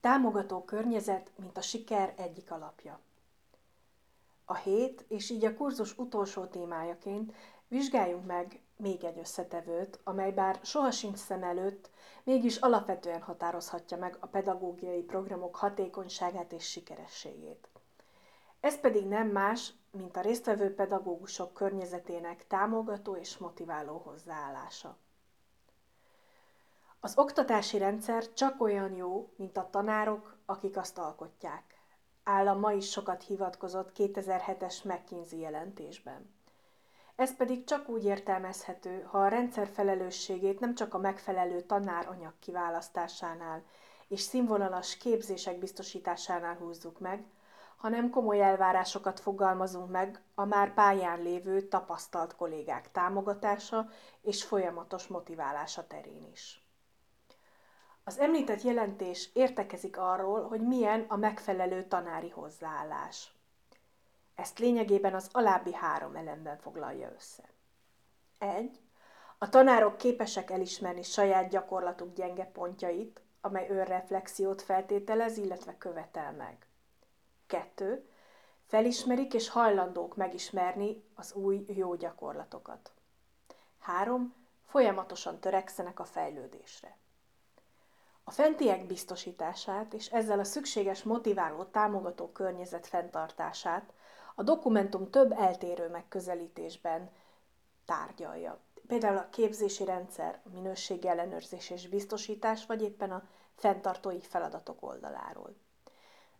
Támogató környezet, mint a siker egyik alapja. A hét, és így a kurzus utolsó témájaként vizsgáljunk meg még egy összetevőt, amely bár sohasincs szem előtt, mégis alapvetően határozhatja meg a pedagógiai programok hatékonyságát és sikerességét. Ez pedig nem más, mint a résztvevő pedagógusok környezetének támogató és motiváló hozzáállása. Az oktatási rendszer csak olyan jó, mint a tanárok, akik azt alkotják, áll a ma is sokat hivatkozott 2007-es McKinsey jelentésben. Ez pedig csak úgy értelmezhető, ha a rendszer felelősségét nem csak a megfelelő tanáranyag kiválasztásánál és színvonalas képzések biztosításánál húzzuk meg, hanem komoly elvárásokat fogalmazunk meg a már pályán lévő tapasztalt kollégák támogatása és folyamatos motiválása terén is. Az említett jelentés értekezik arról, hogy milyen a megfelelő tanári hozzáállás. Ezt lényegében az alábbi három elemben foglalja össze. 1. A tanárok képesek elismerni saját gyakorlatuk gyenge pontjait, amely önreflexiót feltételez, illetve követel meg. 2. Felismerik és hajlandók megismerni az új jó gyakorlatokat. 3. Folyamatosan törekszenek a fejlődésre. A fentiek biztosítását és ezzel a szükséges motiváló támogató környezet fenntartását a dokumentum több eltérő megközelítésben tárgyalja. Például a képzési rendszer, a minőségi ellenőrzés és biztosítás, vagy éppen a fenntartói feladatok oldaláról.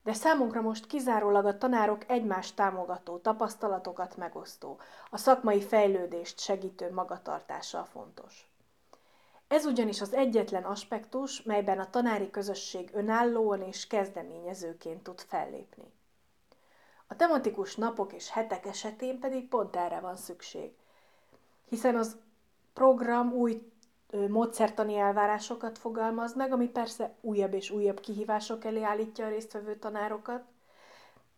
De számunkra most kizárólag a tanárok egymást támogató, tapasztalatokat megosztó, a szakmai fejlődést segítő magatartása fontos. Ez ugyanis az egyetlen aspektus, melyben a tanári közösség önállóan és kezdeményezőként tud fellépni. A tematikus napok és hetek esetén pedig pont erre van szükség, hiszen az program új módszertani elvárásokat fogalmaz meg, ami persze újabb és újabb kihívások elé állítja a résztvevő tanárokat.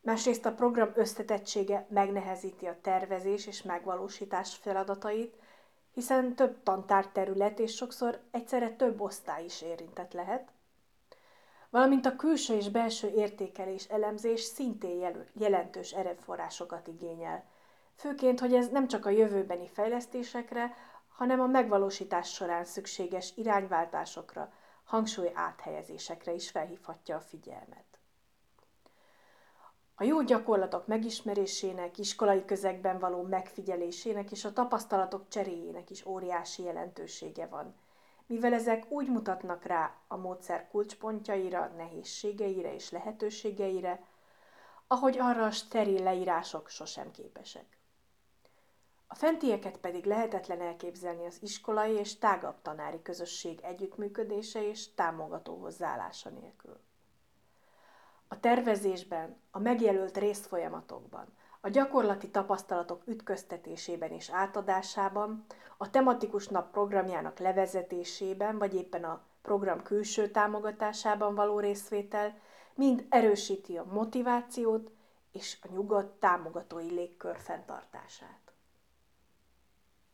Másrészt a program összetettsége megnehezíti a tervezés és megvalósítás feladatait, hiszen több tantárterület és sokszor egyszerre több osztály is érintett lehet, valamint a külső és belső értékelés elemzés szintén jelentős erőforrásokat igényel. Főként, hogy ez nem csak a jövőbeni fejlesztésekre, hanem a megvalósítás során szükséges irányváltásokra, hangsúly áthelyezésekre is felhívhatja a figyelmet. A jó gyakorlatok megismerésének, iskolai közegben való megfigyelésének és a tapasztalatok cseréjének is óriási jelentősége van, mivel ezek úgy mutatnak rá a módszer kulcspontjaira, nehézségeire és lehetőségeire, ahogy arra a steril leírások sosem képesek. A fentieket pedig lehetetlen elképzelni az iskolai és tágabb tanári közösség együttműködése és támogató hozzáállása nélkül. A tervezésben, a megjelölt részfolyamatokban, a gyakorlati tapasztalatok ütköztetésében és átadásában, a tematikus nap programjának levezetésében, vagy éppen a program külső támogatásában való részvétel mind erősíti a motivációt és a nyugodt támogatói légkör fenntartását.